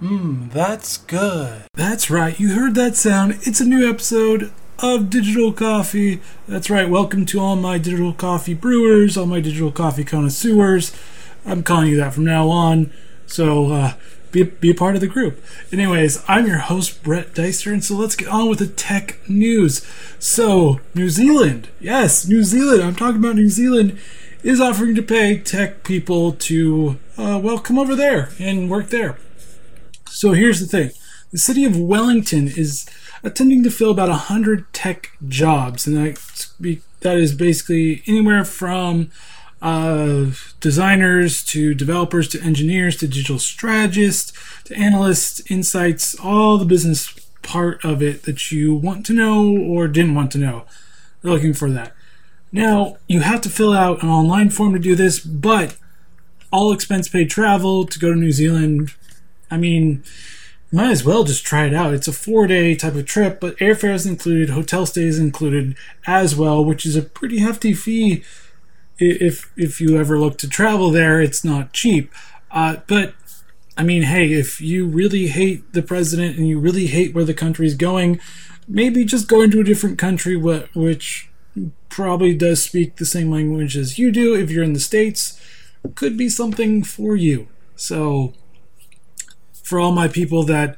Mmm, that's good. That's right, you heard that sound. It's a new episode of Digital Coffee. That's right, welcome to all my digital coffee brewers, all my digital coffee connoisseurs. I'm calling you that from now on, so uh, be, be a part of the group. Anyways, I'm your host, Brett Deister, and so let's get on with the tech news. So, New Zealand, yes, New Zealand, I'm talking about New Zealand, is offering to pay tech people to, uh, well, come over there and work there. So here's the thing the city of Wellington is attempting to fill about 100 tech jobs, and that, that is basically anywhere from uh, designers to developers to engineers to digital strategists to analysts, insights, all the business part of it that you want to know or didn't want to know. They're looking for that. Now, you have to fill out an online form to do this, but all expense paid travel to go to New Zealand I mean, might as well just try it out. It's a four day type of trip, but airfare is included, hotel stays included as well, which is a pretty hefty fee. If if you ever look to travel there, it's not cheap. Uh, but I mean, hey, if you really hate the president and you really hate where the country is going, maybe just go into a different country, which probably does speak the same language as you do. If you're in the states, could be something for you. So for all my people that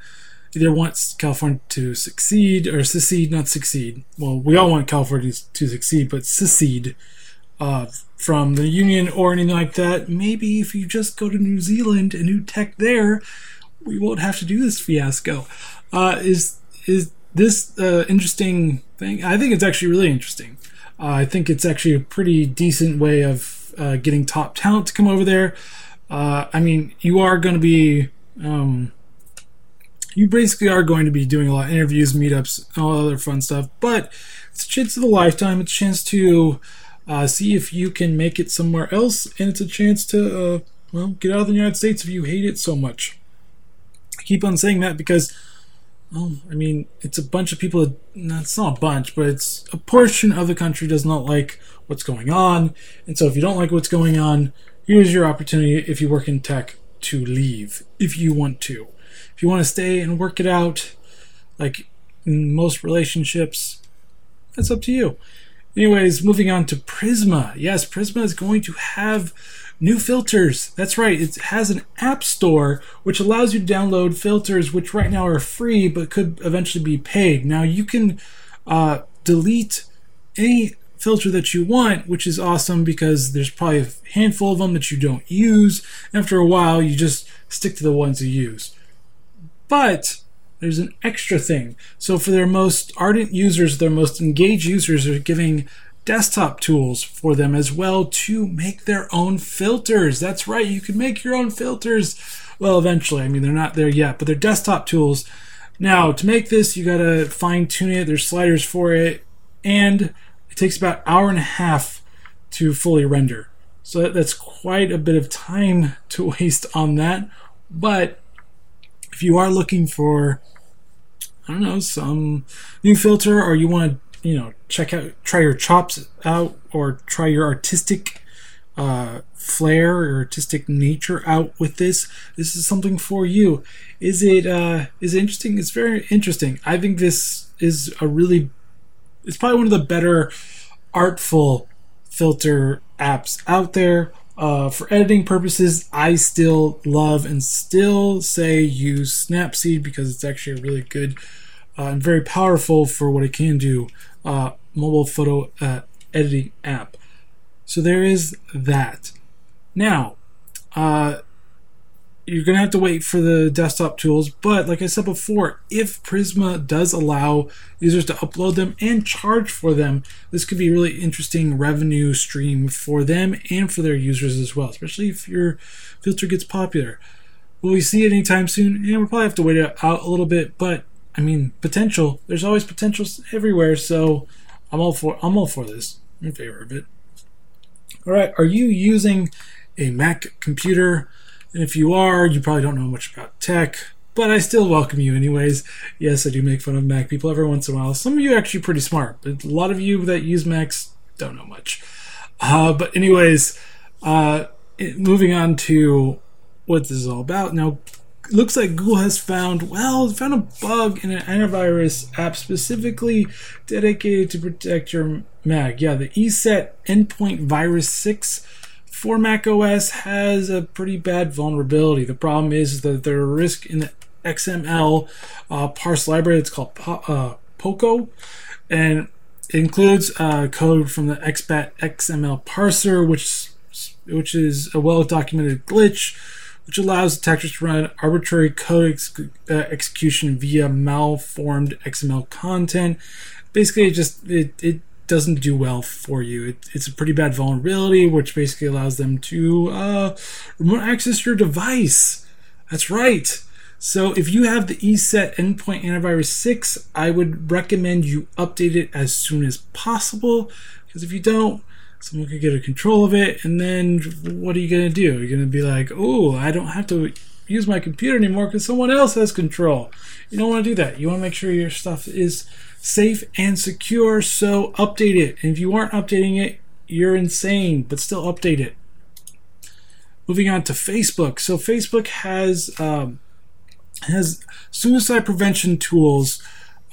either want California to succeed or secede, not succeed. Well, we all want California to succeed, but secede uh, from the union or anything like that. Maybe if you just go to New Zealand and do tech there, we won't have to do this fiasco. Uh, is is this uh, interesting thing? I think it's actually really interesting. Uh, I think it's actually a pretty decent way of uh, getting top talent to come over there. Uh, I mean, you are going to be um, you basically are going to be doing a lot of interviews, meetups, all other fun stuff. But it's a chance of a lifetime. It's a chance to uh, see if you can make it somewhere else, and it's a chance to uh, well get out of the United States if you hate it so much. I keep on saying that because. Well, I mean, it's a bunch of people. It's not a bunch, but it's a portion of the country does not like what's going on. And so, if you don't like what's going on, here's your opportunity if you work in tech to leave if you want to. If you want to stay and work it out, like in most relationships, that's up to you. Anyways, moving on to Prisma. Yes, Prisma is going to have new filters. That's right, it has an app store which allows you to download filters which right now are free but could eventually be paid. Now you can uh, delete any filter that you want, which is awesome because there's probably a handful of them that you don't use. After a while, you just stick to the ones you use. But there's an extra thing. So for their most ardent users, their most engaged users are giving desktop tools for them as well to make their own filters. That's right, you can make your own filters. Well, eventually, I mean, they're not there yet, but they're desktop tools. Now, to make this, you gotta fine tune it. There's sliders for it, and it takes about an hour and a half to fully render. So that's quite a bit of time to waste on that. But if you are looking for, I don't know, some new filter or you want to, you know, check out, try your chops out or try your artistic uh, flair or artistic nature out with this, this is something for you. Is it, uh, is it interesting? It's very interesting. I think this is a really it's probably one of the better artful filter apps out there. Uh, for editing purposes, I still love and still say use Snapseed because it's actually a really good and very powerful for what it can do uh, mobile photo uh, editing app. So there is that. Now, uh, you're going to have to wait for the desktop tools. But like I said before, if Prisma does allow users to upload them and charge for them, this could be a really interesting revenue stream for them and for their users as well, especially if your filter gets popular. Will we see it anytime soon? Yeah, we'll probably have to wait it out a little bit, but I mean, potential. There's always potential everywhere, so I'm all for I'm all for this. I'm in favor of it. All right, are you using a Mac computer? And if you are, you probably don't know much about tech, but I still welcome you anyways. Yes, I do make fun of Mac people every once in a while. Some of you are actually pretty smart, but a lot of you that use Macs don't know much. Uh, but anyways, uh, moving on to what this is all about. Now, looks like Google has found, well, found a bug in an antivirus app specifically dedicated to protect your Mac. Yeah, the ESET Endpoint Virus 6 for Mac OS has a pretty bad vulnerability. The problem is that there are risk in the XML uh, parse library. It's called po- uh, Poco, and it includes uh, code from the Expat XML parser, which which is a well documented glitch which allows attackers to run arbitrary code ex- uh, execution via malformed XML content. Basically, it just it, it doesn't do well for you. It, it's a pretty bad vulnerability, which basically allows them to uh, remote access your device. That's right. So if you have the ESET Endpoint Antivirus 6, I would recommend you update it as soon as possible. Because if you don't, someone could get a control of it, and then what are you going to do? You're going to be like, oh, I don't have to use my computer anymore because someone else has control. You don't want to do that. You want to make sure your stuff is safe and secure, so update it. And if you aren't updating it, you're insane, but still update it. Moving on to Facebook. So Facebook has um, has suicide prevention tools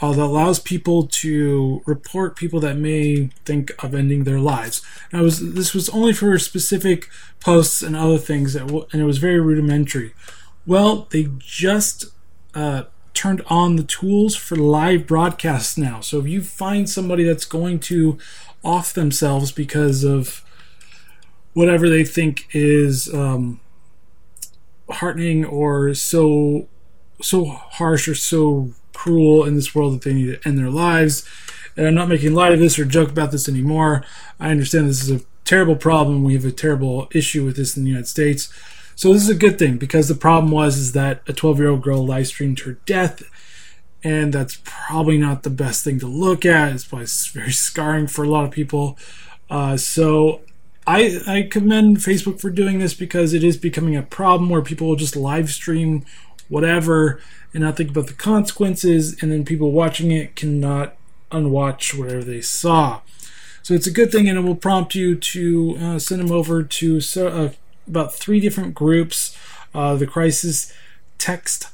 uh, that allows people to report people that may think of ending their lives. Now, was, this was only for specific posts and other things, that w- and it was very rudimentary. Well, they just uh, turned on the tools for live broadcasts now. So if you find somebody that's going to off themselves because of whatever they think is um, heartening or so so harsh or so cruel in this world that they need to end their lives. And I'm not making light of this or joke about this anymore. I understand this is a terrible problem. We have a terrible issue with this in the United States. So this is a good thing because the problem was is that a 12 year old girl live streamed her death, and that's probably not the best thing to look at. It's probably very scarring for a lot of people. Uh, so I, I commend Facebook for doing this because it is becoming a problem where people will just live stream whatever and not think about the consequences, and then people watching it cannot unwatch whatever they saw. So it's a good thing, and it will prompt you to uh, send them over to so, uh, about three different groups uh, the Crisis Text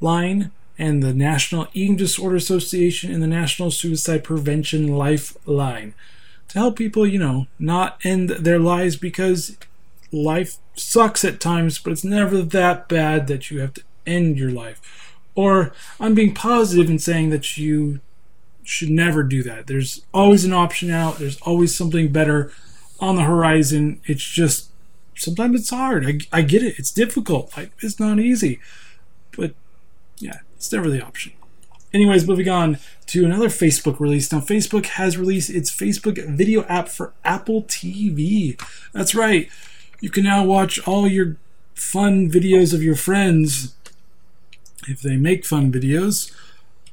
Line, and the National Eating Disorder Association, and the National Suicide Prevention Lifeline to help people, you know, not end their lives because life sucks at times, but it's never that bad that you have to end your life. Or I'm being and saying that you should never do that. There's always an option out, there's always something better on the horizon. It's just sometimes it's hard. I, I get it, it's difficult, it's not easy. But yeah, it's never the option. Anyways, moving on to another Facebook release. Now, Facebook has released its Facebook video app for Apple TV. That's right. You can now watch all your fun videos of your friends if they make fun videos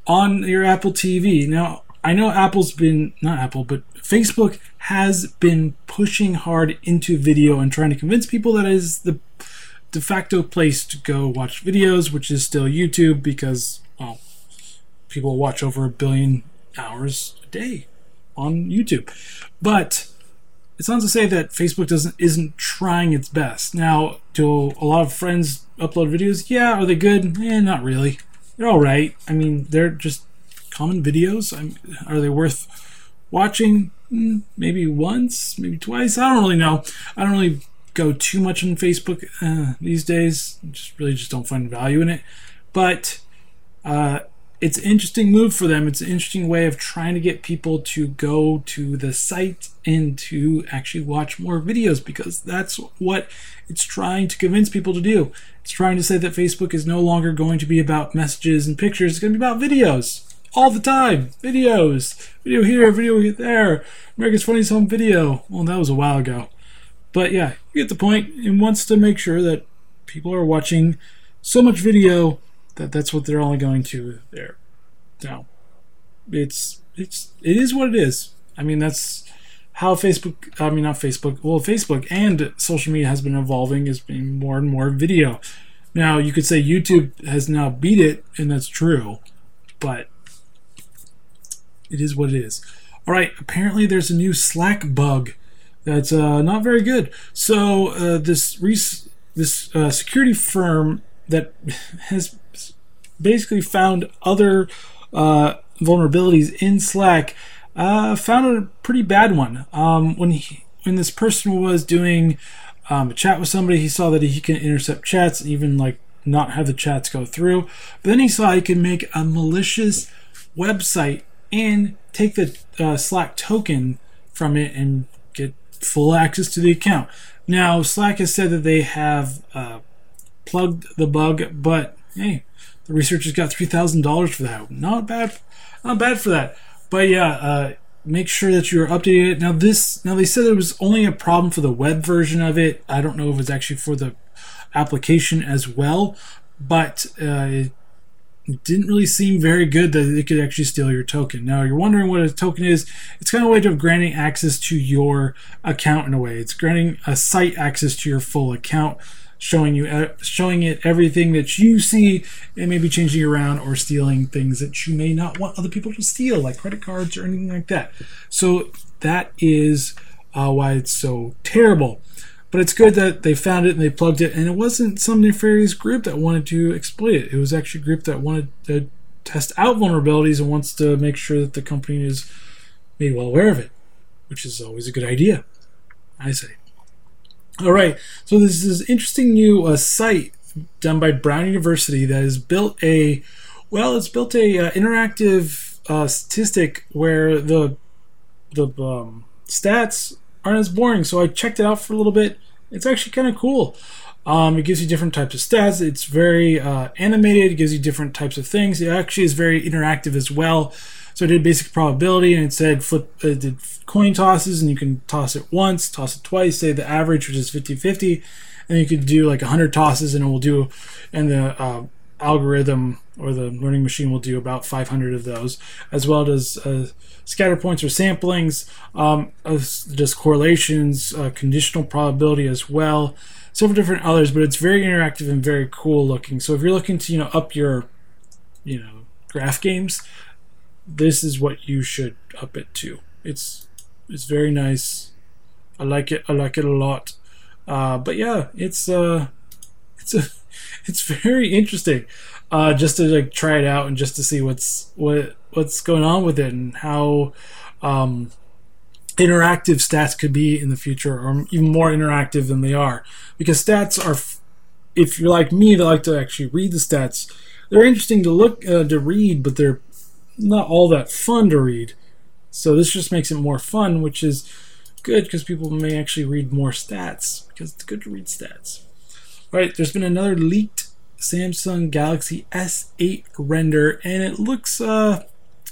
on your Apple TV. Now, I know Apple's been, not Apple, but Facebook has been pushing hard into video and trying to convince people that is the de facto place to go watch videos, which is still YouTube because, well, people watch over a billion hours a day on YouTube. But it's not to say that Facebook doesn't isn't trying its best. Now, do a lot of friends upload videos? Yeah, are they good? Eh, not really. They're all right. I mean, they're just common videos. I'm, are they worth watching? Mm, maybe once, maybe twice. I don't really know. I don't really go too much on Facebook uh, these days. Just really just don't find value in it. But uh, it's an interesting move for them. It's an interesting way of trying to get people to go to the site and to actually watch more videos because that's what it's trying to convince people to do. It's trying to say that Facebook is no longer going to be about messages and pictures, it's going to be about videos all the time. Videos. Video here, video there. America's Funniest Home Video. Well, that was a while ago. But yeah, you get the point. It wants to make sure that people are watching so much video that that's what they're only going to there. Now, it's it's it is what it is. I mean, that's how Facebook. I mean, not Facebook. Well, Facebook and social media has been evolving. Is being more and more video. Now, you could say YouTube has now beat it, and that's true, but it is what it is. All right. Apparently, there's a new Slack bug That's uh, not very good. So uh, this res- this uh, security firm that has basically found other uh, vulnerabilities in Slack uh, found a pretty bad one. Um, when he, when this person was doing um, a chat with somebody, he saw that he can intercept chats, and even like not have the chats go through. But then he saw he can make a malicious website and take the uh, Slack token from it and get full access to the account. Now, Slack has said that they have uh, plugged the bug, but hey, the researchers got three thousand dollars for that. Not bad, not bad for that. But yeah, uh, make sure that you're updated. Now this, now they said it was only a problem for the web version of it. I don't know if it's actually for the application as well, but uh, it didn't really seem very good that it could actually steal your token. Now you're wondering what a token is. It's kind of a way of granting access to your account in a way. It's granting a site access to your full account showing you uh, showing it everything that you see and maybe changing around or stealing things that you may not want other people to steal like credit cards or anything like that. So that is uh, why it's so terrible. But it's good that they found it and they plugged it and it wasn't some nefarious group that wanted to exploit it. It was actually a group that wanted to test out vulnerabilities and wants to make sure that the company is made well aware of it which is always a good idea i say all right, so this is interesting new uh, site done by Brown University that has built a, well, it's built a uh, interactive uh, statistic where the the um, stats aren't as boring. So I checked it out for a little bit. It's actually kind of cool. Um, it gives you different types of stats. It's very uh, animated. It gives you different types of things. It actually is very interactive as well. So I did basic probability and it said flip, it did coin tosses and you can toss it once, toss it twice, say the average, which is 50 50. And you could do like 100 tosses and it will do, and the uh, algorithm or the learning machine will do about 500 of those, as well as uh, scatter points or samplings, um, just correlations, uh, conditional probability as well, several different others. But it's very interactive and very cool looking. So if you're looking to you know up your you know graph games, this is what you should up it to. It's it's very nice. I like it. I like it a lot. Uh, but yeah, it's uh, it's a it's very interesting. Uh, just to like try it out and just to see what's what what's going on with it and how um, interactive stats could be in the future, or even more interactive than they are. Because stats are, if you're like me, that like to actually read the stats, they're interesting to look uh, to read, but they're not all that fun to read. So this just makes it more fun, which is good because people may actually read more stats because it's good to read stats. All right, there's been another leaked Samsung Galaxy S8 render, and it looks uh,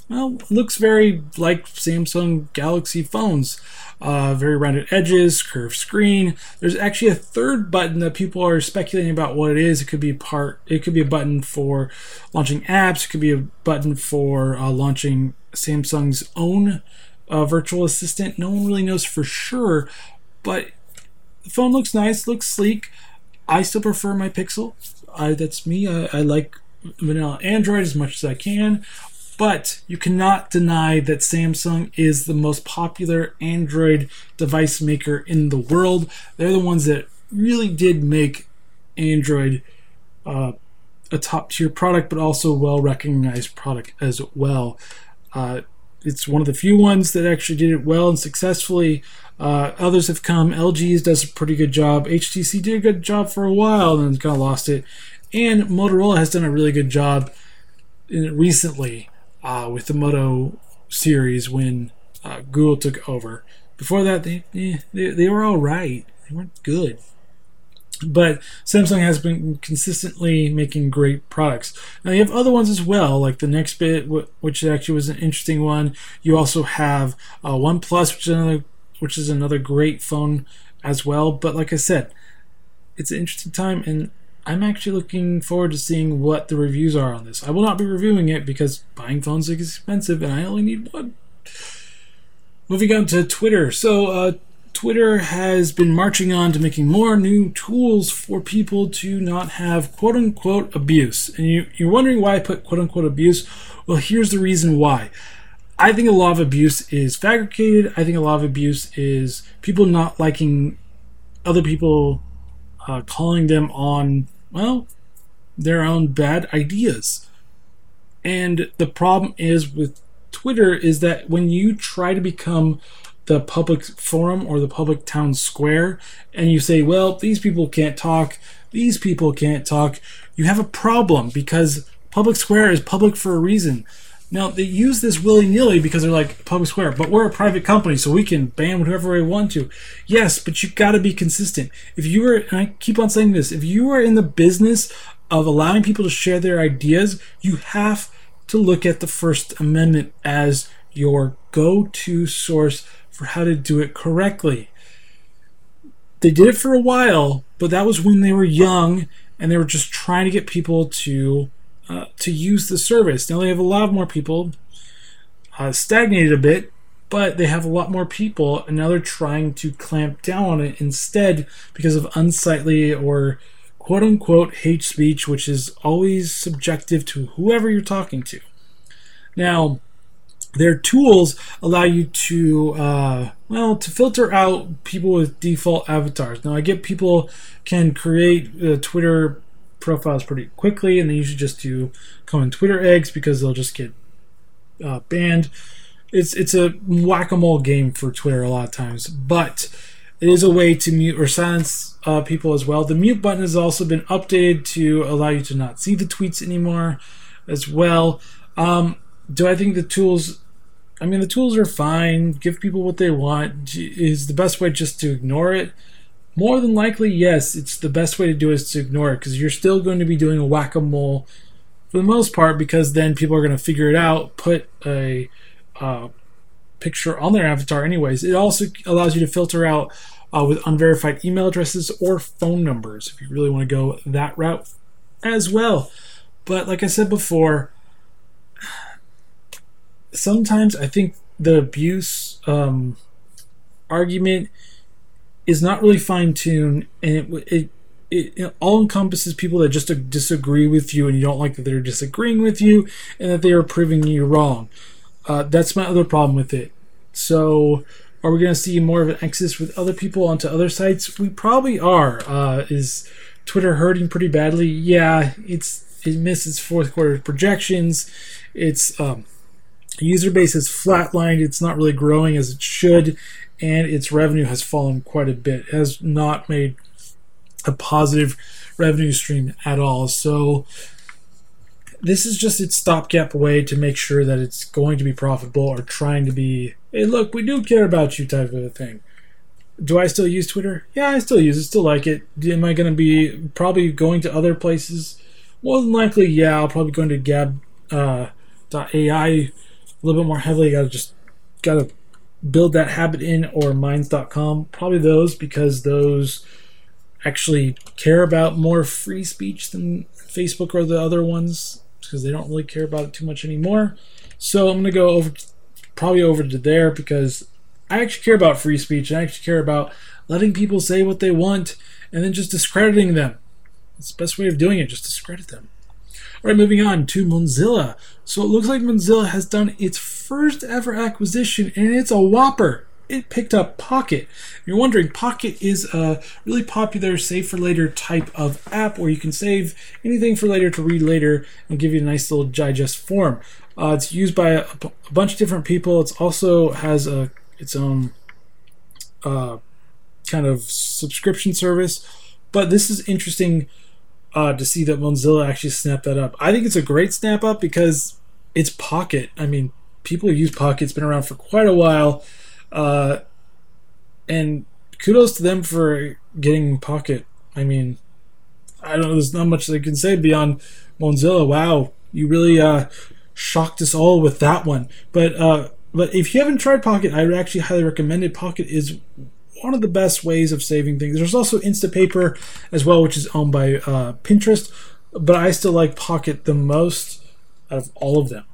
well, looks very like Samsung Galaxy phones. Uh, very rounded edges, curved screen. There's actually a third button that people are speculating about what it is. It could be part. It could be a button for launching apps. It could be a button for uh, launching Samsung's own uh, virtual assistant. No one really knows for sure, but the phone looks nice, looks sleek. I still prefer my Pixel. I, that's me. I, I like vanilla Android as much as I can. But you cannot deny that Samsung is the most popular Android device maker in the world. They're the ones that really did make Android uh, a top tier product, but also well recognized product as well. Uh, it's one of the few ones that actually did it well and successfully. Uh, others have come. LG's does a pretty good job. HTC did a good job for a while and kind of lost it. And Motorola has done a really good job recently uh, with the Moto series when uh, Google took over. Before that, they, they they were all right. They weren't good, but Samsung has been consistently making great products. Now you have other ones as well, like the Nextbit, which actually was an interesting one. You also have uh, OnePlus, which is another which is another great phone as well. But like I said, it's an interesting time, and I'm actually looking forward to seeing what the reviews are on this. I will not be reviewing it because buying phones is expensive and I only need one. Moving on to Twitter. So, uh, Twitter has been marching on to making more new tools for people to not have quote unquote abuse. And you, you're wondering why I put quote unquote abuse? Well, here's the reason why. I think a lot of abuse is fabricated. I think a lot of abuse is people not liking other people uh, calling them on, well, their own bad ideas. And the problem is with Twitter is that when you try to become the public forum or the public town square and you say, well, these people can't talk, these people can't talk, you have a problem because public square is public for a reason. Now they use this willy nilly because they're like public square, but we're a private company, so we can ban whoever we want to. Yes, but you got to be consistent. If you were, and I keep on saying this, if you are in the business of allowing people to share their ideas, you have to look at the First Amendment as your go-to source for how to do it correctly. They did it for a while, but that was when they were young and they were just trying to get people to uh, to use the service. Now they have a lot more people, uh, stagnated a bit, but they have a lot more people, and now they're trying to clamp down on it instead because of unsightly or quote unquote hate speech, which is always subjective to whoever you're talking to. Now, their tools allow you to uh, well to filter out people with default avatars now i get people can create uh, twitter profiles pretty quickly, and they usually just do common Twitter eggs because they'll just get uh, banned. It's it's a whack a mole game for Twitter a lot of times, but it is a way to mute or silence uh, people as well. The mute button has also been updated to allow you to not see the tweets anymore, as well. Um, do I think the tools? I mean, the tools are fine. Give people what they want. Is the best way just to ignore it? More than likely, yes, it's the best way to do is to ignore it because you're still going to be doing a whack a mole for the most part because then people are going to figure it out, put a uh, picture on their avatar, anyways. It also allows you to filter out uh, with unverified email addresses or phone numbers if you really want to go that route as well. But like I said before, sometimes I think the abuse um, argument is not really fine tuned, and it, it it, it, all encompasses people that just disagree with you and you don't like that they're disagreeing with you and that they are proving you wrong. Uh, that's my other problem with it. So, are we going to see more of an exodus with other people onto other sites? We probably are. Uh, is Twitter hurting pretty badly? Yeah, it's it missed its fourth quarter projections. Its um, user base is flatlined. It's not really growing as it should, and its revenue has fallen quite a bit. It has not made a positive revenue stream at all. So this is just its stopgap way to make sure that it's going to be profitable or trying to be, hey, look, we do care about you type of a thing. Do I still use Twitter? Yeah, I still use it, still like it. Am I going to be probably going to other places? More than likely, yeah, I'll probably go into Gab uh, .ai a little bit more heavily. Got to just got to build that habit in or minds.com probably those because those actually care about more free speech than facebook or the other ones because they don't really care about it too much anymore. So i'm going to go over probably over to there because i actually care about free speech i actually care about letting people say what they want and then just discrediting them. It's the best way of doing it just discredit them all right, moving on to Mozilla. So it looks like Mozilla has done its first ever acquisition, and it's a whopper. It picked up Pocket. If You're wondering, Pocket is a really popular save for later type of app where you can save anything for later to read later and give you a nice little digest form. Uh, it's used by a, a, bunch of different people. It also has a its own uh, kind of subscription service. But this is interesting uh, to see that Mozilla actually snapped that up. I think it's a great snap up because it's Pocket. I mean, people use Pocket. It's been around for quite a while, uh, and kudos to them for getting Pocket. I mean, I don't know. There's not much they can say beyond Mozilla. Wow, you really uh, shocked us all with that one. But uh, but if you haven't tried Pocket, I would actually highly recommend it. Pocket is one of the best ways of saving things. There's also Instapaper as well, which is owned by uh, Pinterest, but I still like Pocket the most out of all of them.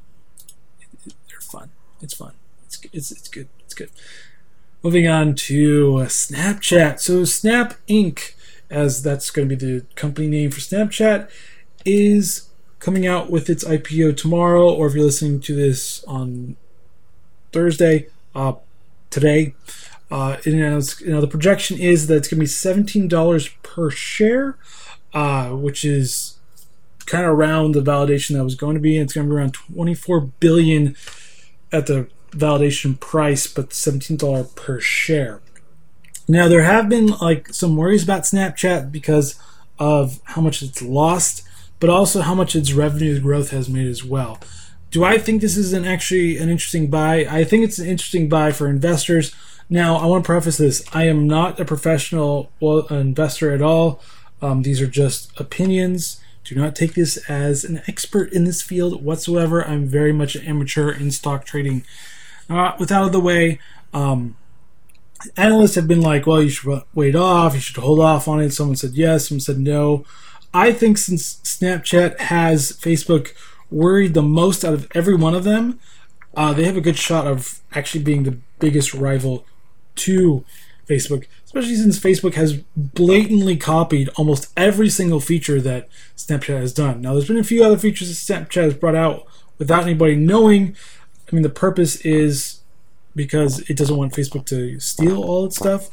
They're fun. It's fun. It's it's it's good. It's good. Moving on to Snapchat. So Snap Inc., as that's going to be the company name for Snapchat, is coming out with its IPO tomorrow. Or if you're listening to this on Thursday, uh, today. Uh, you know, you know, the projection is that it's going to be seventeen dollars per share, uh, which is kind of around the validation that was going to be. It's going to be around twenty four billion at the validation price, but seventeen dollar per share. Now there have been like some worries about Snapchat because of how much it's lost, but also how much its revenue growth has made as well. Do I think this is an actually an interesting buy? I think it's an interesting buy for investors. Now, I want to preface this: I am not a professional investor at all. Um, these are just opinions. Do not take this as an expert in this field whatsoever. I'm very much an amateur in stock trading. Uh, with out of the way, um, analysts have been like, well, you should wait off, you should hold off on it. Someone said yes, someone said no. I think since Snapchat has Facebook worried the most out of every one of them, uh, they have a good shot of actually being the biggest rival to Facebook, especially since Facebook has blatantly copied almost every single feature that Snapchat has done. Now, there's been a few other features that Snapchat has brought out without anybody knowing. I mean, the purpose is because it doesn't want Facebook to steal all its stuff.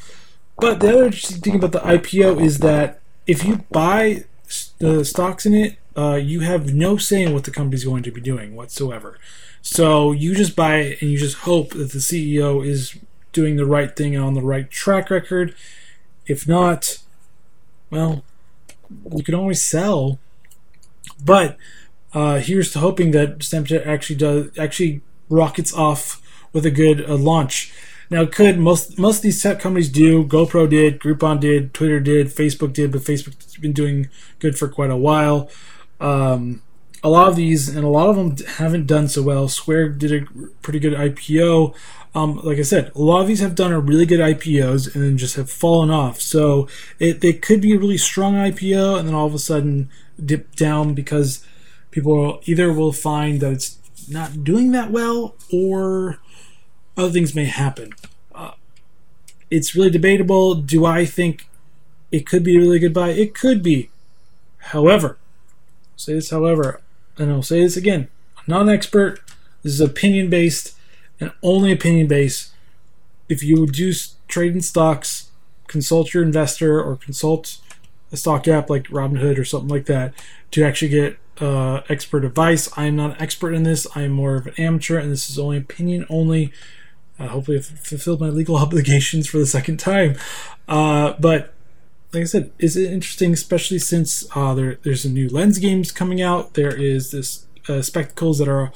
But the other interesting thing about the IPO is that if you buy the stocks in it, uh, you have no say in what the company's going to be doing whatsoever. So you just buy it and you just hope that the CEO is doing the right thing and on the right track record. If not, well, you can always sell. But uh, here's to hoping that Snapchat actually does actually rockets off with a good uh, launch. Now, it could most most of these tech companies do? GoPro did, Groupon did, Twitter did, Facebook did, but Facebook's been doing good for quite a while. Um, a lot of these, and a lot of them haven't done so well. Square did a pretty good IPO. Um, like I said, a lot of these have done a really good IPOs and then just have fallen off. So it they could be a really strong IPO and then all of a sudden dip down because people either will find that it's not doing that well or other things may happen. Uh, it's really debatable. Do I think it could be a really good buy? It could be. However, say this, however, and I'll say this again. I'm not an expert. This is opinion based and only opinion based. If you do trade in stocks, consult your investor or consult a stock app like Robinhood or something like that to actually get uh, expert advice. I am not an expert in this. I am more of an amateur, and this is only opinion only. Uh, hopefully, I've fulfilled my legal obligations for the second time. Uh, but like I said, is it interesting, especially since uh, there, there's a new lens games coming out. There is this uh, spectacles that are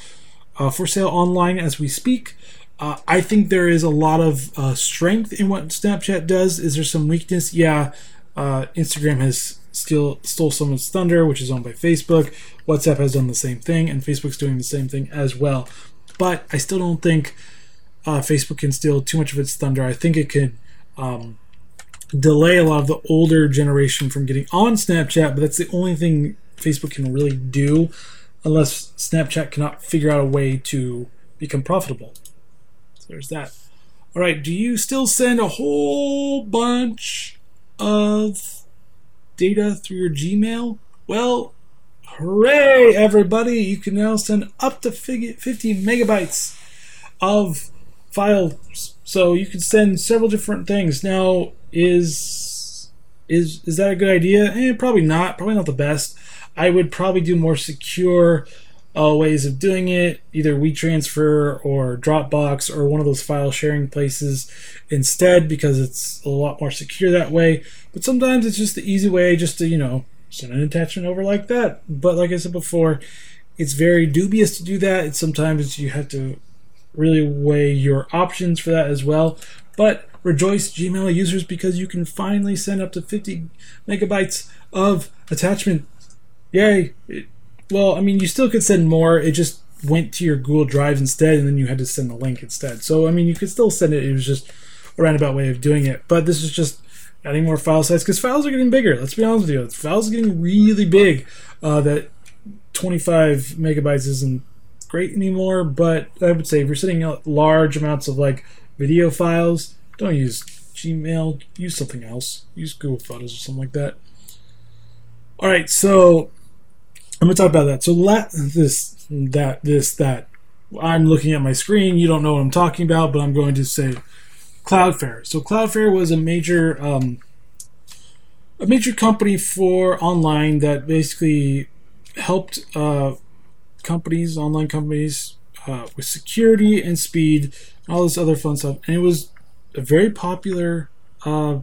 uh, for sale online as we speak. Uh, I think there is a lot of uh, strength in what Snapchat does. Is there some weakness? Yeah, uh, Instagram has still stole someone's thunder, which is owned by Facebook. WhatsApp has done the same thing, and Facebook's doing the same thing as well. But I still don't think Facebook can steal too much of its thunder. I think it could um, delay a lot of the older generation from getting on Snapchat, but that's the only thing Facebook can really do unless Snapchat cannot figure out a way to become profitable. So there's that. All right, do you still send a whole bunch of data through your Gmail? Well, hooray, everybody! You can now send up to 50 megabytes of files. So you can send several different things. Now, is is is that a good idea? Eh, probably not. Probably not the best. I would probably do more secure uh, ways of doing it, either WeTransfer or Dropbox or one of those file sharing places instead, because it's a lot more secure that way. But sometimes it's just the easy way, just to you know send an attachment over like that. But like I said before, it's very dubious to do that. It's sometimes you have to really weigh your options for that as well. But rejoice, Gmail users, because you can finally send up to 50 megabytes of attachment. Yay! It, well, I mean, you still could send more. It just went to your Google Drive instead, and then you had to send the link instead. So, I mean, you could still send it. It was just a roundabout way of doing it. But this is just adding more file size because files are getting bigger. Let's be honest with you. Files are getting really big. Uh, that 25 megabytes isn't great anymore, but I would say if you're sending out large amounts of like video files, don't use Gmail, use something else. Use Google Photos or something like that. All right, so I'm gonna talk about that. So let this, that, this, that. I'm looking at my screen. You don't know what I'm talking about, but I'm going to say Cloudflare. So Cloudflare was a major um, a major company for online that basically helped uh, companies, online companies, uh, with security and speed, all this other fun stuff. And it was a very popular uh,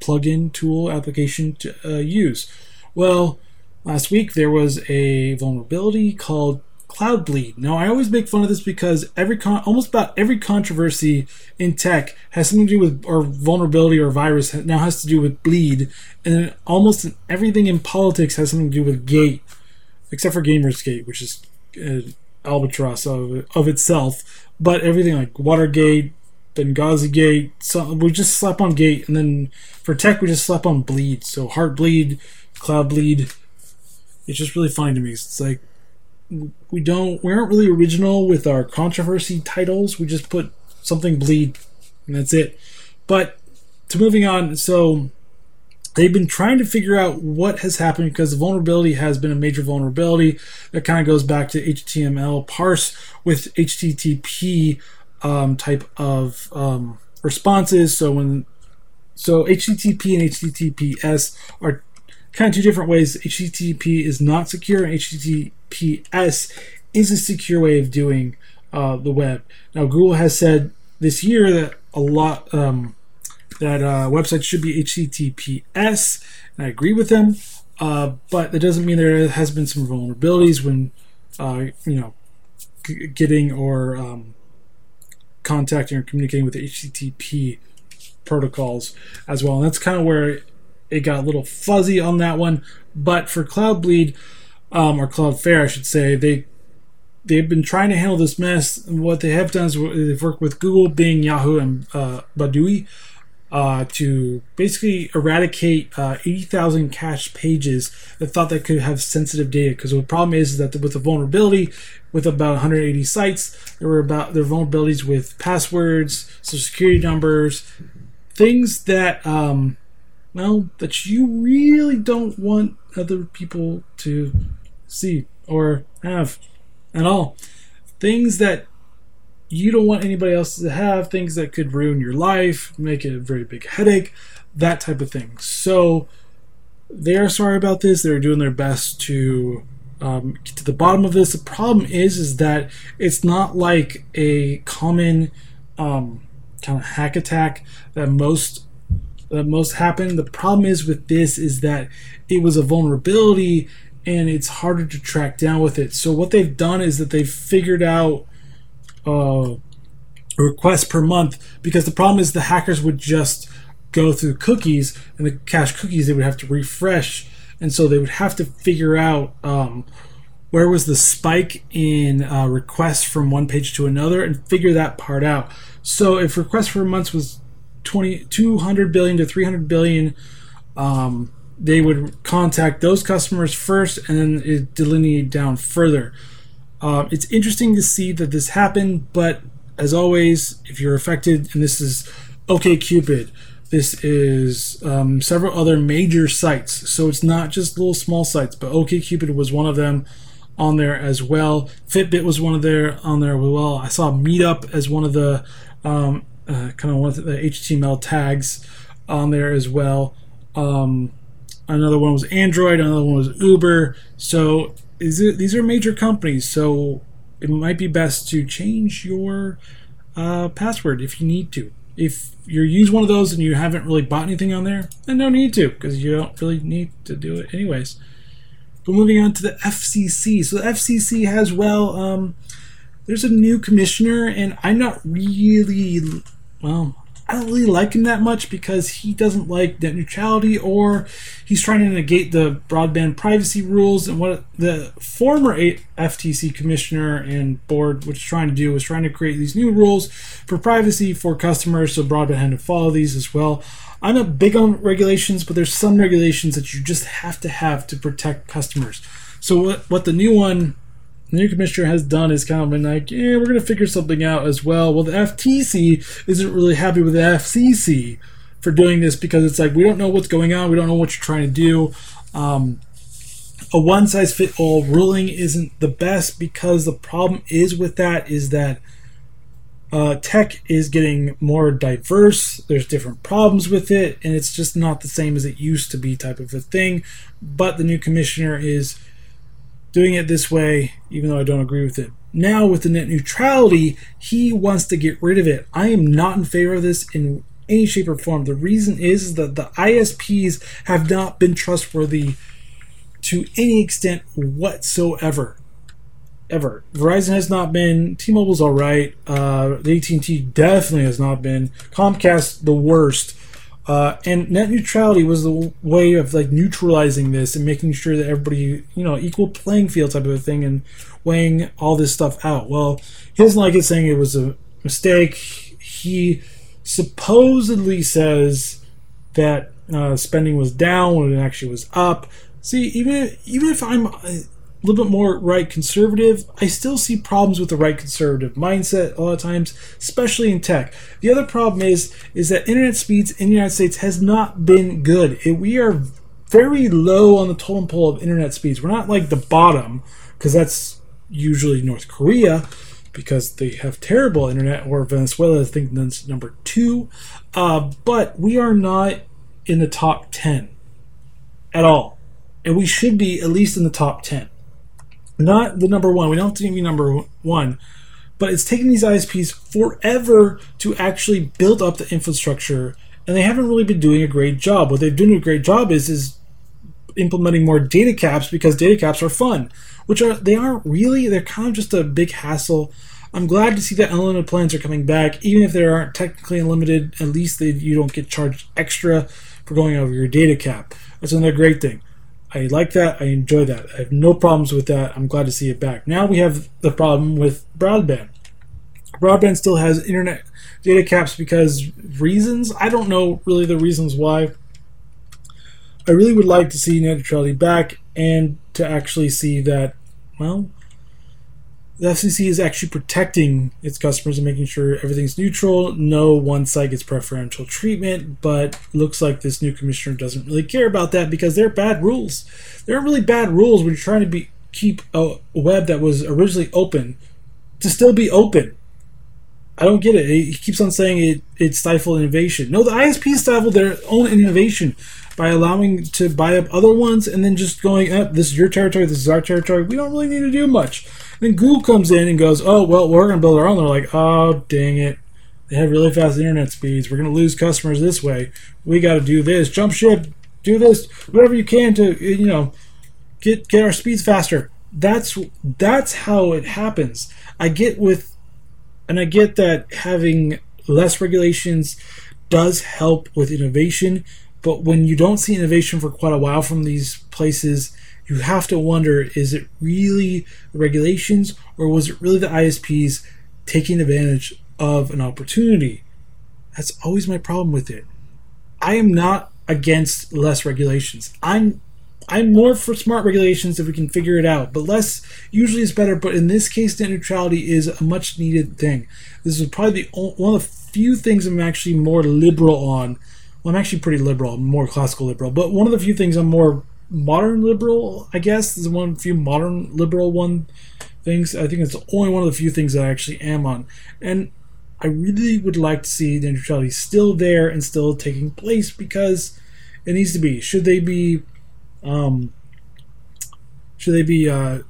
plugin tool application to uh, use. Well, last week there was a vulnerability called Cloud Bleed. Now, I always make fun of this because every con- almost about every controversy in tech has something to do with or vulnerability or virus now has to do with bleed, and almost everything in politics has something to do with gate, except for Gamersgate, which is albatross of of itself. But everything like Watergate, Benghazi Gate, so we just slap on Gate, and then for tech we just slap on Bleed. So Heart Bleed, Cloud Bleed. It's just really funny to me. It's like we don't we aren't really original with our controversy titles. We just put something bleed and that's it. But to moving on, so they've been trying to figure out what has happened because the vulnerability has been a major vulnerability that kind of goes back to HTML parse with HTTP um, type of um, responses. So when so HTTP and HTTPS are kind of two different ways. HTTP is not secure, and HTTPS is a secure way of doing uh, the web. Now, Google has said this year that a lot um, that uh, websites should be HTTPS, and I agree with them. Uh, but that doesn't mean there has been some vulnerabilities when uh, you know g- getting or um, contacting or communicating with the HTTP protocols as well. And that's kind of where it got a little fuzzy on that one. But for Cloudbleed, um, or Cloudflare, I should say, they they've been trying to handle this mess. What they have done is they've worked with Google, Bing, Yahoo, and uh, Baidu uh, to basically eradicate uh, 80,000 cached pages that thought they could have sensitive data. Because the problem is that with the vulnerability, with about 180 sites, there were about were vulnerabilities with passwords, social security numbers, things that um, well, that you really don't want other people to see or have at all. Things that you don't want anybody else to have, things that could ruin your life, make it a very big headache, that type of thing. So they are sorry about this. They're doing their best to um, get to the bottom of this. The problem is, is that it's not like a common um, kind of hack attack that most that most happen. The problem is with this is that it was a vulnerability and it's harder to track down with it. So what they've done is that they've figured out uh, requests per month because the problem is the hackers would just go through cookies and the cache cookies they would have to refresh and so they would have to figure out um, where was the spike in uh, requests from one page to another and figure that part out so if requests per month was 20, 200 billion to 300 billion, um, they would contact those customers first and then it delineate down further. Uh, it's interesting to see that this happened, but as always, if you're affected, and this is OKCupid, this is um, several other major sites. So it's not just little small sites, but OKCupid was one of them on there as well. Fitbit was one of there on there as well. I saw Meetup as one of the um, uh, kind of one of the HTML tags on there as well. Um, another one was Android. Another one was Uber. So it, these are major companies. So it might be best to change your uh, password if you need to. If you use one of those and you haven't really bought anything on there, then no need to because you don't really need to do it anyways. But moving on to the FCC. So the FCC has well, um, there's a new commissioner, and I'm not really well, I don't really like him that much because he doesn't like net neutrality or he's trying to negate the broadband privacy rules. And what the former FTC commissioner and board was trying to do was trying to create these new rules for privacy for customers so broadband had to follow these as well. I'm not big on regulations, but there's some regulations that you just have to have to protect customers. So what, what the new one the new commissioner has done is kind of been like, yeah, we're going to figure something out as well. Well, the FTC isn't really happy with the FCC for doing this because it's like we don't know what's going on, we don't know what you're trying to do. Um, a one size fit all ruling isn't the best because the problem is with that is that uh, tech is getting more diverse. There's different problems with it, and it's just not the same as it used to be, type of a thing. But the new commissioner is doing it this way, even though I don't agree with it. Now, with the net neutrality, he wants to get rid of it. I am not in favor of this in any shape or form. The reason is that the ISPs have not been trustworthy to any extent whatsoever ever. Verizon has not been. T-Mobile's all right. Uh, the AT&T definitely has not been. Comcast the worst. Uh, and net neutrality was the way of like neutralizing this and making sure that everybody, you know, equal playing field type of a thing and weighing all this stuff out. Well, he doesn't like it saying it was a mistake. He supposedly says that uh, spending was down when it actually was up. See, even even if I'm a little bit more right conservative, I still see problems with the right conservative mindset a lot of times, especially in tech. The other problem is is that internet speeds in the United States has not been good. It, we are very low on the totem pole of internet speeds. We're not like the bottom because that's usually North Korea because they have terrible internet, or Venezuela, I think that's number two. Uh, but we are not in the top 10 at all. And we should be at least in the top 10 not the number one. We don't have to be number one, but it's taken these ISPs forever to actually build up the infrastructure, and they haven't really been doing a great job. What they've doing a great job is is implementing more data caps because data caps are fun, which are they aren't really. They're kind of just a big hassle. I'm glad to see that unlimited plans are coming back, even if they aren't technically unlimited. At least they, you don't get charged extra for going over your data cap. That's another great thing. I like that. I enjoy that. I have no problems with that. I'm glad to see it back. Now we have the problem with broadband. Broadband still has internet data caps because reasons. I don't know really the reasons why. I really would like to see net neutrality back and to actually see that, well, the FCC is actually protecting its customers and making sure everything's neutral. No one side gets preferential treatment, but looks like this new commissioner doesn't really care about that because they're bad rules. They're really bad rules when you're trying to be keep a web that was originally open to still be open. I don't get it. He keeps on saying it it stifled innovation. No, the ISP stifled their own innovation by allowing to buy up other ones and then just going, oh, this is your territory, this is our territory. We don't really need to do much. And then Google comes in and goes, oh, well, we're going to build our own. They're like, oh, dang it. They have really fast internet speeds. We're going to lose customers this way. We got to do this. Jump ship. Do this. Whatever you can to, you know, get get our speeds faster. That's that's how it happens. I get with, and I get that having less regulations does help with innovation but when you don't see innovation for quite a while from these places, you have to wonder is it really regulations or was it really the ISPs taking advantage of an opportunity? That's always my problem with it. I am not against less regulations. I'm I'm more for smart regulations if we can figure it out, but less usually is better. But in this case, net neutrality is a much needed thing. This is probably the one of the few things I'm actually more liberal on well, I'm actually pretty liberal, I'm more classical liberal, but one of the few things I'm more modern liberal, I guess, is one of the few modern liberal one things. I think it's only one of the few things that I actually am on. And I really would like to see the neutrality still there and still taking place because it needs to be. Should they be um, should they be uh,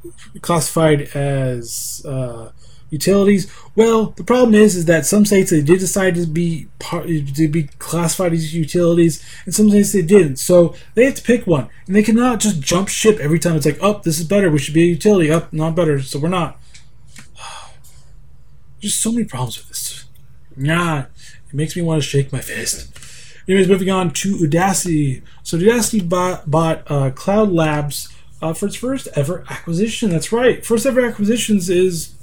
classified as uh, utilities. Well, the problem is, is that some states they did decide to be part, to be classified as utilities, and some states they didn't. So they have to pick one, and they cannot just jump ship every time. It's like, oh, this is better. We should be a utility. Up, oh, not better. So we're not. Just so many problems with this. Nah, it makes me want to shake my fist. Anyways, moving on to Udacity. So Udacity bought, bought uh, Cloud Labs uh, for its first ever acquisition. That's right. First ever acquisitions is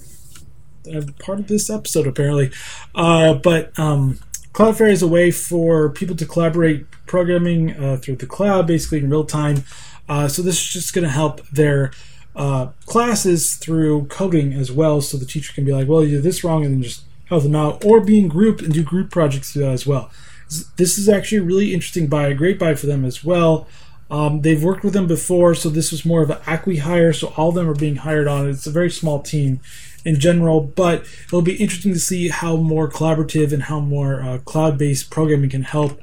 part of this episode apparently. Uh, but um, Cloudflare is a way for people to collaborate programming uh, through the cloud, basically in real time. Uh, so this is just going to help their uh, classes through coding as well, so the teacher can be like, "Well, you did this wrong," and then just help them out, or be in group and do group projects that as well. This is actually a really interesting buy, a great buy for them as well. Um, they've worked with them before, so this was more of an acqui hire. So all of them are being hired on. It's a very small team in general, but it'll be interesting to see how more collaborative and how more uh, cloud-based programming can help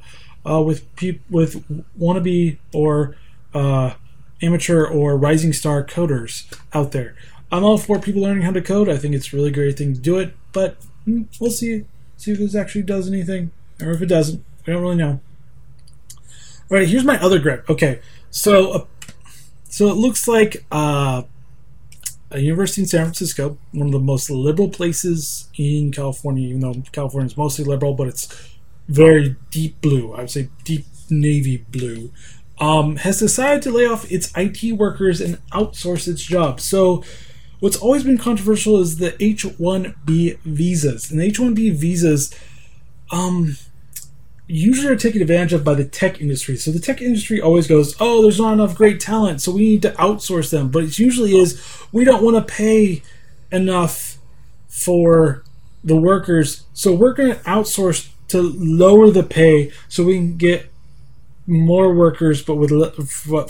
uh, with pe- with wannabe or uh, amateur or rising star coders out there. I'm all for people learning how to code. I think it's a really great thing to do it, but hmm, we'll see see if this actually does anything or if it doesn't. We don't really know. All right, here's my other grip. Okay, so uh, so it looks like uh, a university in San Francisco, one of the most liberal places in California. Even though California is mostly liberal, but it's very deep blue. I would say deep navy blue. Um, has decided to lay off its IT workers and outsource its jobs. So What's always been controversial is the H 1B visas. And the H 1B visas um, usually are taken advantage of by the tech industry. So the tech industry always goes, oh, there's not enough great talent, so we need to outsource them. But it usually is, we don't want to pay enough for the workers, so we're going to outsource to lower the pay so we can get more workers, but with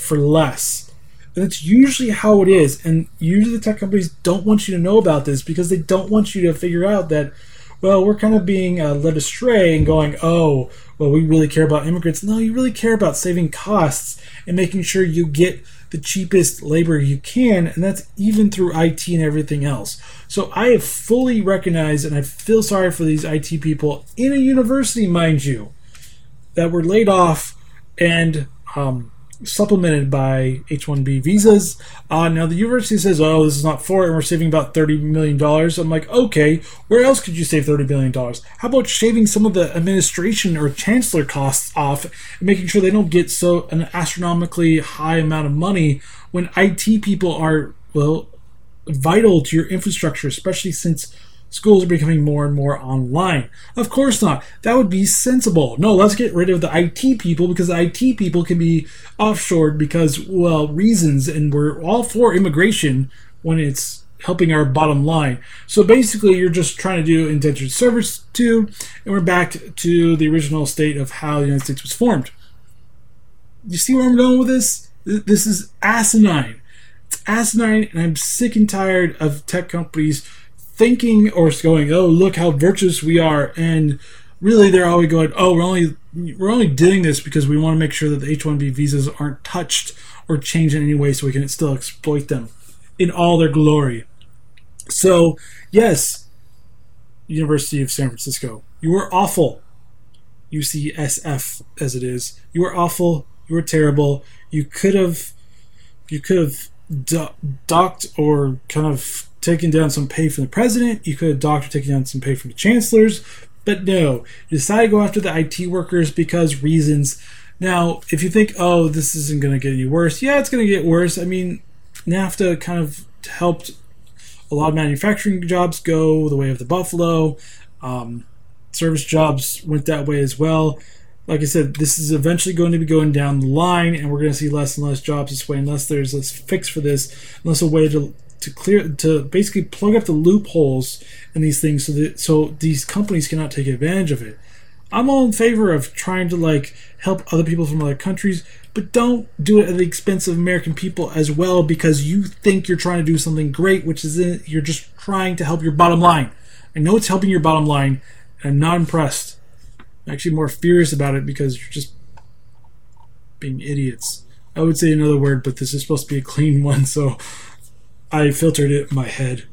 for less. And that's usually how it is. And usually the tech companies don't want you to know about this because they don't want you to figure out that, well, we're kind of being uh, led astray and going, oh, well, we really care about immigrants. No, you really care about saving costs and making sure you get the cheapest labor you can, and that's even through IT and everything else. So I have fully recognized, and I feel sorry for these IT people in a university, mind you, that were laid off and um, supplemented by H-1B visas. Uh, now the university says, "Oh, this is not for it, and we're saving about thirty million dollars." I'm like, "Okay, where else could you save thirty million dollars? How about shaving some of the administration or chancellor costs off, and making sure they don't get so an astronomically high amount of money when IT people are well vital to your infrastructure, especially since." Schools are becoming more and more online. Of course not. That would be sensible. No, let's get rid of the IT people because the IT people can be offshored because, well, reasons, and we're all for immigration when it's helping our bottom line. So basically, you're just trying to do indentured service too, and we're back to the original state of how the United States was formed. You see where I'm going with this? This is asinine. It's asinine, and I'm sick and tired of tech companies thinking or going, "Oh, look how virtuous we are," and really they're always going, "Oh, we're only we're only doing this because we want to make sure that the H-1B visas aren't touched or changed in any way, so we can still exploit them in all their glory." So, yes, University of San Francisco, you were awful. UCSF, as it is, you were awful. You were terrible. You could have, you could have do- docked or kind of taking down some pay from the president. You could have doctor taking down some pay from the chancellors. But no, you decided to go after the IT workers because reasons. Now, if you think, oh, this isn't going to get any worse, yeah, it's going to get worse. I mean, NAFTA kind of helped a lot of manufacturing jobs go the way of the buffalo. Um, service jobs went that way as well. Like I said, this is eventually going to be going down the line, and we're going to see less and less jobs this way unless there's a fix for this, unless a way to to clear to basically plug up the loopholes in these things so that so these companies cannot take advantage of it. I'm all in favor of trying to like help other people from other countries, but don't do it at the expense of American people as well because you think you're trying to do something great, which is in, you're just trying to help your bottom line. I know it's helping your bottom line, and I'm not impressed. I'm actually more furious about it because you're just being idiots. I would say another word, but this is supposed to be a clean one, so I filtered it in my head.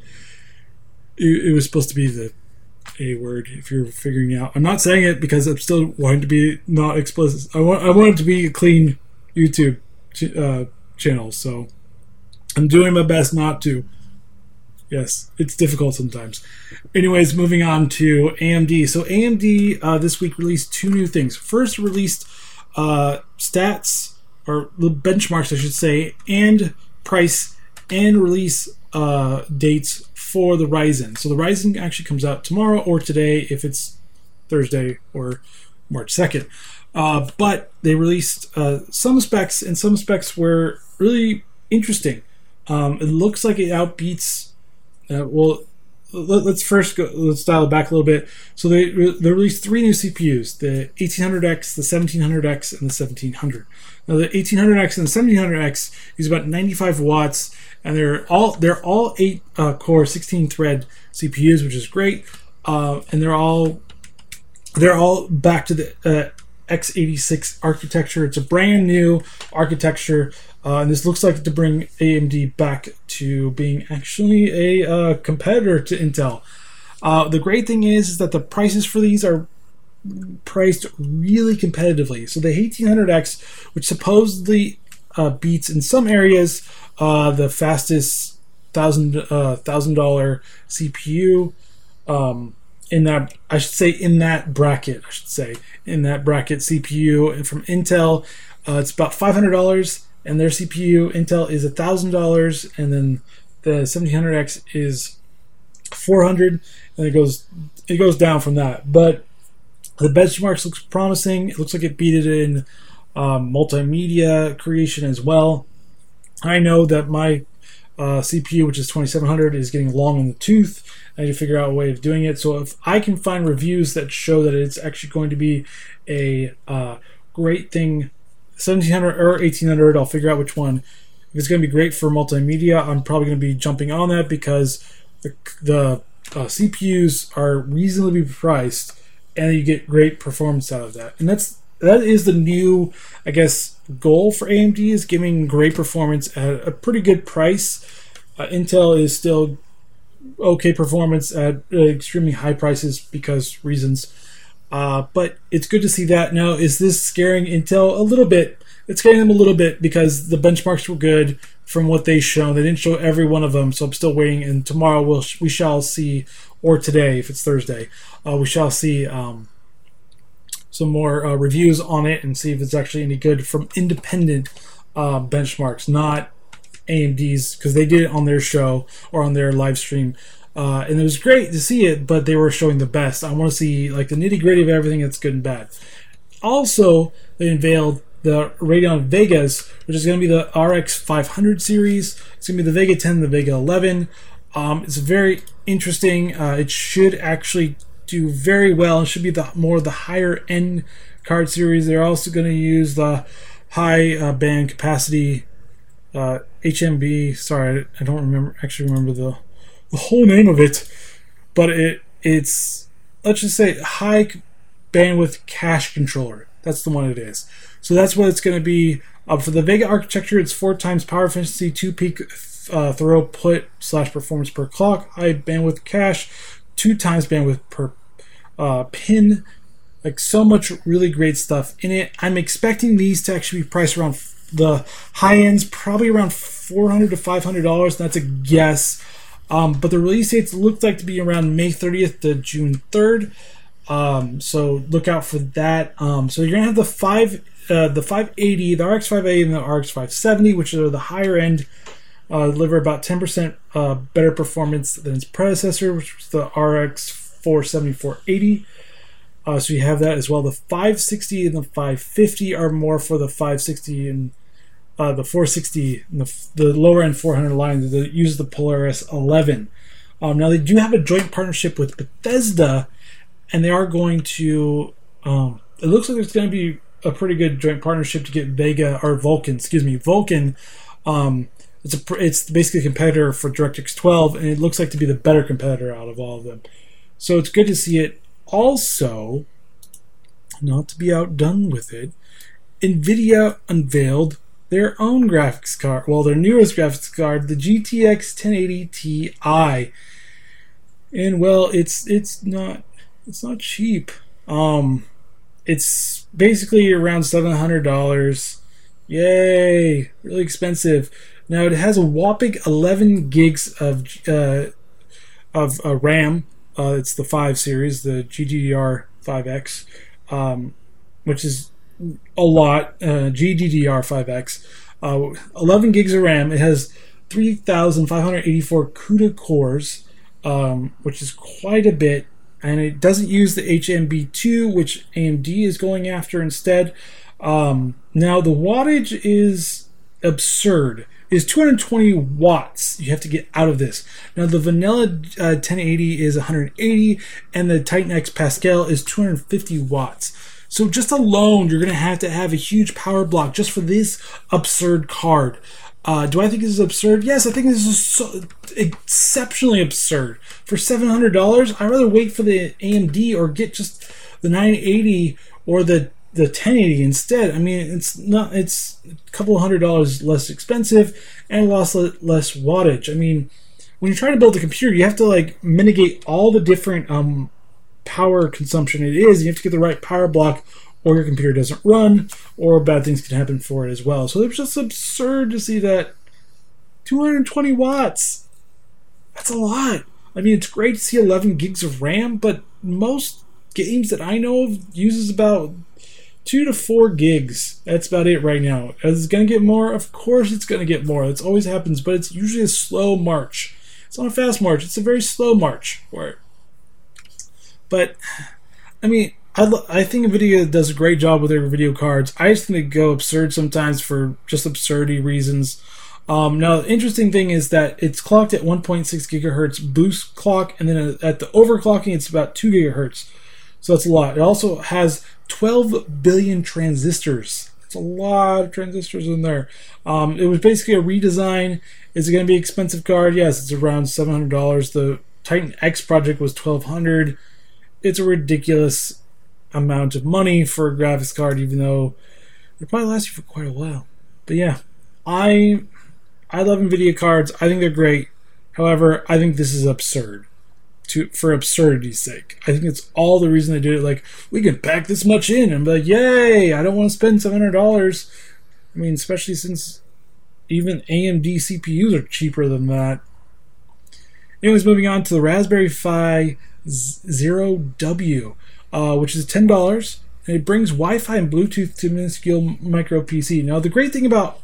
It, it was supposed to be the A word if you're figuring out. I'm not saying it because I'm still wanting to be not explicit. I want I want it to be a clean YouTube ch- uh, channel, so I'm doing my best not to. Yes, it's difficult sometimes. Anyways, moving on to AMD. So AMD uh, this week released two new things. First, released uh, stats or benchmarks, I should say, and price and release uh, dates for the Ryzen. So the Ryzen actually comes out tomorrow or today if it's Thursday or March 2nd. Uh, but they released uh, some specs, and some specs were really interesting. Um, it looks like it outbeats. Uh, well, let, us first go. Let's dial it back a little bit. So they they released three new CPUs: the 1800X, the 1700X, and the 1700. Now the 1800X and the 1700X use about 95 watts, and they're all they're all eight uh, core, 16 thread CPUs, which is great, uh, and they're all they're all back to the uh, x86 architecture. It's a brand new architecture, uh, and this looks like to bring AMD back to being actually a uh, competitor to Intel. Uh, the great thing is, is that the prices for these are priced really competitively. So the 1800X, which supposedly uh, beats in some areas uh, the fastest thousand uh, thousand dollar CPU. Um, in that I should say in that bracket I should say in that bracket CPU from Intel uh, it's about five hundred dollars and their CPU Intel is thousand dollars and then the 1700X is 400 and it goes it goes down from that but the benchmarks looks promising. It looks like it beat it in um, multimedia creation as well. I know that my uh, CPU, which is 2700, is getting long in the tooth. I need to figure out a way of doing it. So if I can find reviews that show that it's actually going to be a uh, great thing, 1700 or 1800, I'll figure out which one. If it's going to be great for multimedia, I'm probably going to be jumping on that because the, the uh, CPUs are reasonably priced and you get great performance out of that. And that's that is the new, I guess, goal for AMD is giving great performance at a pretty good price. Uh, Intel is still okay performance at uh, extremely high prices because reasons. Uh, but it's good to see that. Now, is this scaring Intel a little bit? It's scaring them a little bit because the benchmarks were good from what they shown. They didn't show every one of them, so I'm still waiting. And tomorrow we'll we shall see, or today if it's Thursday, uh, we shall see um, some more uh, reviews on it and see if it's actually any good from independent uh, benchmarks, not AMD's, because they did it on their show or on their live stream. Uh, and it was great to see it, but they were showing the best. I want to see like the nitty gritty of everything that's good and bad. Also, they unveiled the Radeon Vegas, which is going to be the RX 500 series. It's going to be the Vega 10, the Vega 11. Um, it's very interesting. Uh, it should actually do very well. It should be the more the higher end card series. They're also going to use the high uh, band capacity uh, HMB. Sorry, I don't remember actually remember the the whole name of it, but it it's let's just say high bandwidth cache controller. That's the one it is. So that's what it's going to be. Uh, for the Vega architecture, it's four times power efficiency, two peak uh, throughput slash performance per clock, high bandwidth cache, two times bandwidth per uh, pin. Like so much really great stuff in it. I'm expecting these to actually be priced around the high ends, probably around 400 to 500 dollars. That's a guess. Um, but the release dates look like to be around May 30th to June 3rd. Um, so look out for that. Um, so you're gonna have the five, uh, the 580, the RX 580, and the RX 570, which are the higher end uh, deliver about 10% uh, better performance than its predecessor, which was the RX 47480. Uh, so you have that as well. The 560 and the 550 are more for the 560 and uh, the 460 and the, the lower end 400 line that use the Polaris 11. Um, now they do have a joint partnership with Bethesda, and they are going to. Um, it looks like there's going to be a pretty good joint partnership to get Vega or Vulkan, excuse me, Vulkan, um, it's a it's basically a competitor for DirectX 12, and it looks like to be the better competitor out of all of them. So it's good to see it. Also, not to be outdone with it, Nvidia unveiled their own graphics card. Well, their newest graphics card, the GTX 1080 Ti. And well, it's it's not it's not cheap. Um, it's basically around seven hundred dollars. Yay! Really expensive. Now it has a whopping 11 gigs of uh, of uh, RAM. Uh, it's the 5 series, the GDDR5X, um, which is a lot. Uh, GDDR5X, uh, 11 gigs of RAM. It has 3,584 CUDA cores, um, which is quite a bit. And it doesn't use the HMB2, which AMD is going after instead. Um, now the wattage is absurd is 220 watts you have to get out of this. Now the vanilla uh, 1080 is 180 and the Titan X Pascal is 250 watts. So just alone, you're going to have to have a huge power block just for this absurd card. Uh, do I think this is absurd? Yes, I think this is so exceptionally absurd. For seven hundred dollars, I'd rather wait for the AMD or get just the 980 or the the 1080 instead. I mean, it's not it's a couple hundred dollars less expensive and lots less wattage. I mean, when you're trying to build a computer, you have to like mitigate all the different um, power consumption it is. You have to get the right power block or your computer doesn't run, or bad things can happen for it as well. So it's just absurd to see that 220 watts. That's a lot. I mean, it's great to see 11 gigs of RAM, but most games that I know of uses about two to four gigs. That's about it right now. Is it going to get more? Of course, it's going to get more. It always happens, but it's usually a slow march. It's not a fast march. It's a very slow march for it. But I mean, I, I think Nvidia does a great job with their video cards. I just think they go absurd sometimes for just absurdity reasons. Um, now, the interesting thing is that it's clocked at 1.6 gigahertz boost clock, and then at the overclocking, it's about 2 gigahertz. So that's a lot. It also has 12 billion transistors. It's a lot of transistors in there. Um, it was basically a redesign. Is it going to be expensive card? Yes, it's around $700. The Titan X project was 1200 It's a ridiculous amount of money for a graphics card, even though it probably lasts you for quite a while. But yeah, I I love Nvidia cards. I think they're great. However, I think this is absurd. To for absurdity's sake, I think it's all the reason they did it. Like we can pack this much in and be like, "Yay! I don't want to spend seven hundred dollars." I mean, especially since even AMD CPUs are cheaper than that. Anyways, moving on to the Raspberry Pi Zero W uh, which is ten dollars, and it brings Wi-Fi and Bluetooth to minuscule micro PC. Now, the great thing about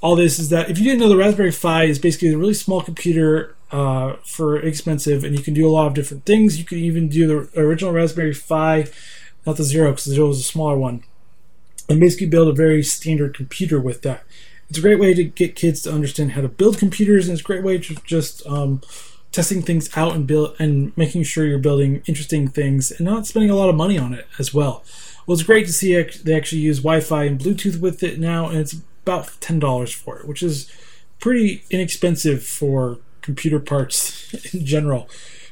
all this is that if you didn't know, the Raspberry Pi is basically a really small computer uh, for expensive, and you can do a lot of different things. You can even do the original Raspberry Pi, not the Zero, because the Zero was a smaller one, and basically build a very standard computer with that. It's a great way to get kids to understand how to build computers, and it's a great way to just um, testing things out and build and making sure you're building interesting things and not spending a lot of money on it as well. Well, it's great to see they actually use Wi-Fi and Bluetooth with it now, and it's about ten dollars for it, which is pretty inexpensive for computer parts in general.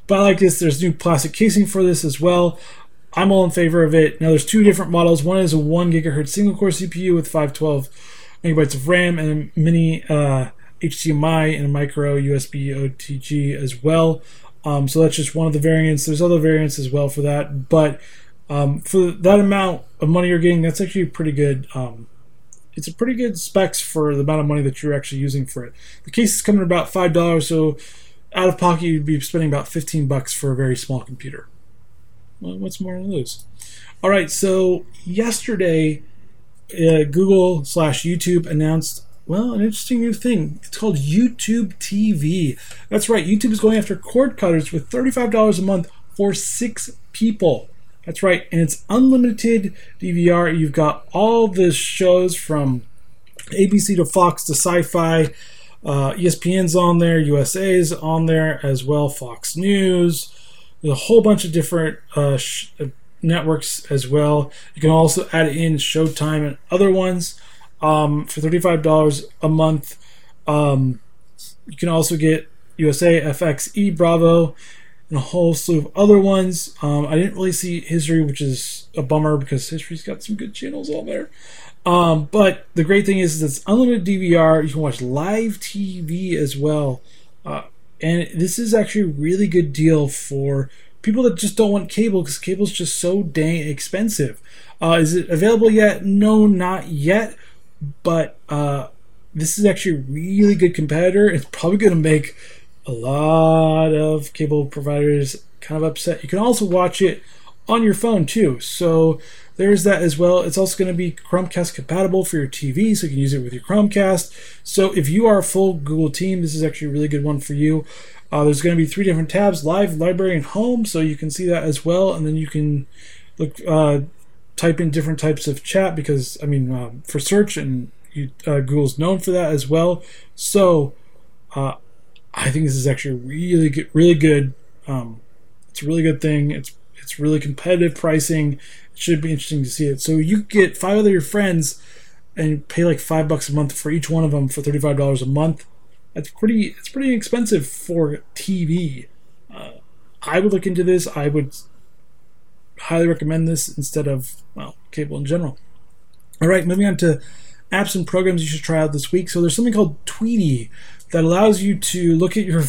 But I like this. There's new plastic casing for this as well. I'm all in favor of it. Now, there's two different models. One is a one gigahertz single core CPU with 512 megabytes of RAM and a mini uh, HDMI and a micro USB OTG as well. Um, so that's just one of the variants. There's other variants as well for that, but um, for that amount of money you're getting, that's actually pretty good. Um, it's a pretty good specs for the amount of money that you're actually using for it. The case is coming at about five dollars, so out of pocket you'd be spending about 15 bucks for a very small computer. Well, what's more to lose? All right, so yesterday, uh, Google slash YouTube announced well, an interesting new thing. It's called YouTube TV. That's right, YouTube is going after cord cutters with $35 a month for six people. That's right, and it's unlimited DVR. You've got all the shows from ABC to Fox to Syfy. Uh, ESPN's on there, USA's on there as well, Fox News. There's a whole bunch of different uh, sh- uh, networks as well. You can also add in Showtime and other ones um, for $35 a month. Um, you can also get USA, FX, E, Bravo, and a whole slew of other ones. Um, I didn't really see History, which is a bummer because History's got some good channels on there. Um, but the great thing is, it's unlimited DVR. You can watch live TV as well. Uh, and this is actually a really good deal for people that just don't want cable because cable's just so dang expensive. Uh, is it available yet? No, not yet but uh, this is actually a really good competitor. It's probably going to make a lot of cable providers kind of upset. You can also watch it on your phone too. So there's that as well. It's also going to be Chromecast compatible for your TV, so you can use it with your Chromecast. So if you are a full Google team, this is actually a really good one for you. Uh, there's going to be three different tabs: Live, Library, and Home. So you can see that as well, and then you can look uh, type in different types of chat because I mean um, for search and you, uh, Google's known for that as well. So uh, I think this is actually really good, really good. Um, it's a really good thing. It's it's really competitive pricing, It should be interesting to see it. So you get five of your friends and pay like five bucks a month for each one of them for thirty five dollars a month. That's pretty. It's pretty expensive for TV. Uh, I would look into this. I would highly recommend this instead of well cable in general. All right, moving on to apps and programs you should try out this week. So there's something called Tweety that allows you to look at your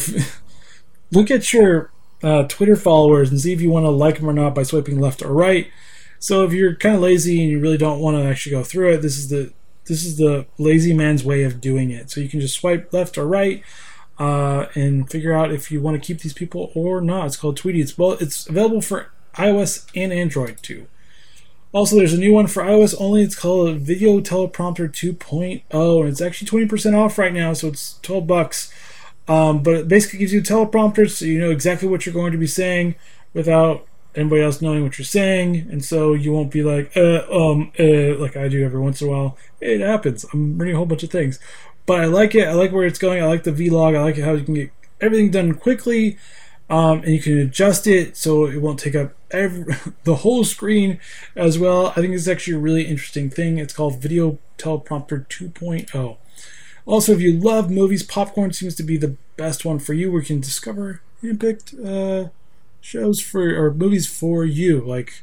look at your uh, Twitter followers and see if you want to like them or not by swiping left or right. So if you're kind of lazy and you really don't want to actually go through it, this is the this is the lazy man's way of doing it. So you can just swipe left or right uh, and figure out if you want to keep these people or not. It's called Tweety. It's well, it's available for iOS and Android too. Also, there's a new one for iOS only. It's called Video Teleprompter 2.0, and it's actually 20% off right now, so it's 12 bucks. Um, but it basically gives you teleprompters so you know exactly what you're going to be saying without anybody else knowing what you're saying, and so you won't be like, uh, um, uh, like I do every once in a while. It happens. I'm reading a whole bunch of things, but I like it. I like where it's going. I like the vlog. I like how you can get everything done quickly, um, and you can adjust it so it won't take up every, the whole screen as well. I think it's actually a really interesting thing. It's called Video Teleprompter 2.0. Also, if you love movies, Popcorn seems to be the best one for you. You can discover handpicked uh, shows for or movies for you, like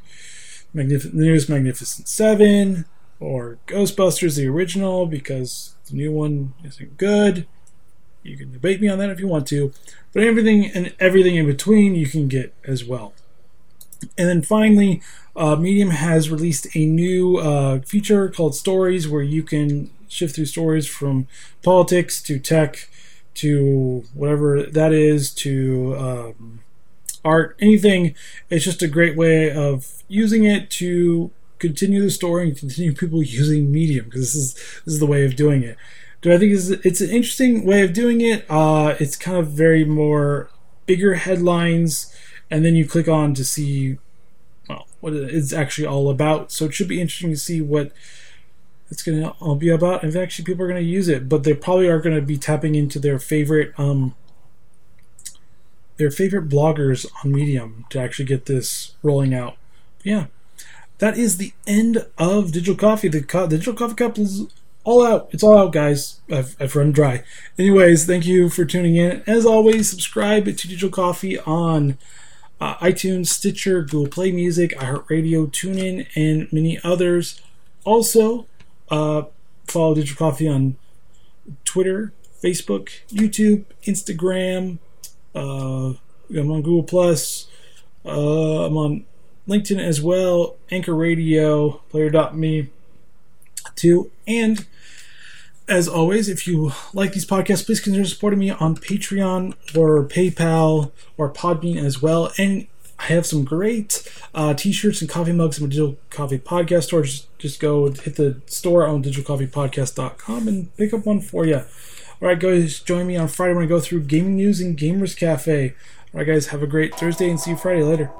the newest Magnificent Seven or Ghostbusters, the original, because the new one isn't good. You can debate me on that if you want to, but everything and everything in between you can get as well. And then finally, uh, Medium has released a new uh, feature called Stories, where you can shift through stories from politics to tech to whatever that is to um, art, anything. It's just a great way of using it to continue the story and continue people using Medium because this is this is the way of doing it. Do I think it's, it's an interesting way of doing it? Uh, it's kind of very more bigger headlines, and then you click on to see well what it's actually all about. So it should be interesting to see what it's going to all be about. If actually people are going to use it, but they probably are going to be tapping into their favorite um, their favorite bloggers on Medium to actually get this rolling out. But yeah, that is the end of Digital Coffee. The, co- the Digital Coffee Cup is all out. It's all out, guys. I've, I've run dry. Anyways, thank you for tuning in. As always, subscribe to Digital Coffee on uh, iTunes, Stitcher, Google Play Music, iHeartRadio, TuneIn, and many others. Also, uh, follow Digital Coffee on Twitter, Facebook, YouTube, Instagram. Uh, I'm on Google Plus. Uh, I'm on LinkedIn as well. Anchor Radio, Player.me too. And as always, if you like these podcasts, please consider supporting me on Patreon or PayPal or Podbean as well. And I have some great uh, t-shirts and coffee mugs in my Digital Coffee Podcast store. Just, just go hit the store on digitalcoffeepodcast.com and pick up one for you. All right, guys, join me on Friday when I go through gaming news and Gamers Cafe. All right, guys, have a great Thursday and see you Friday later.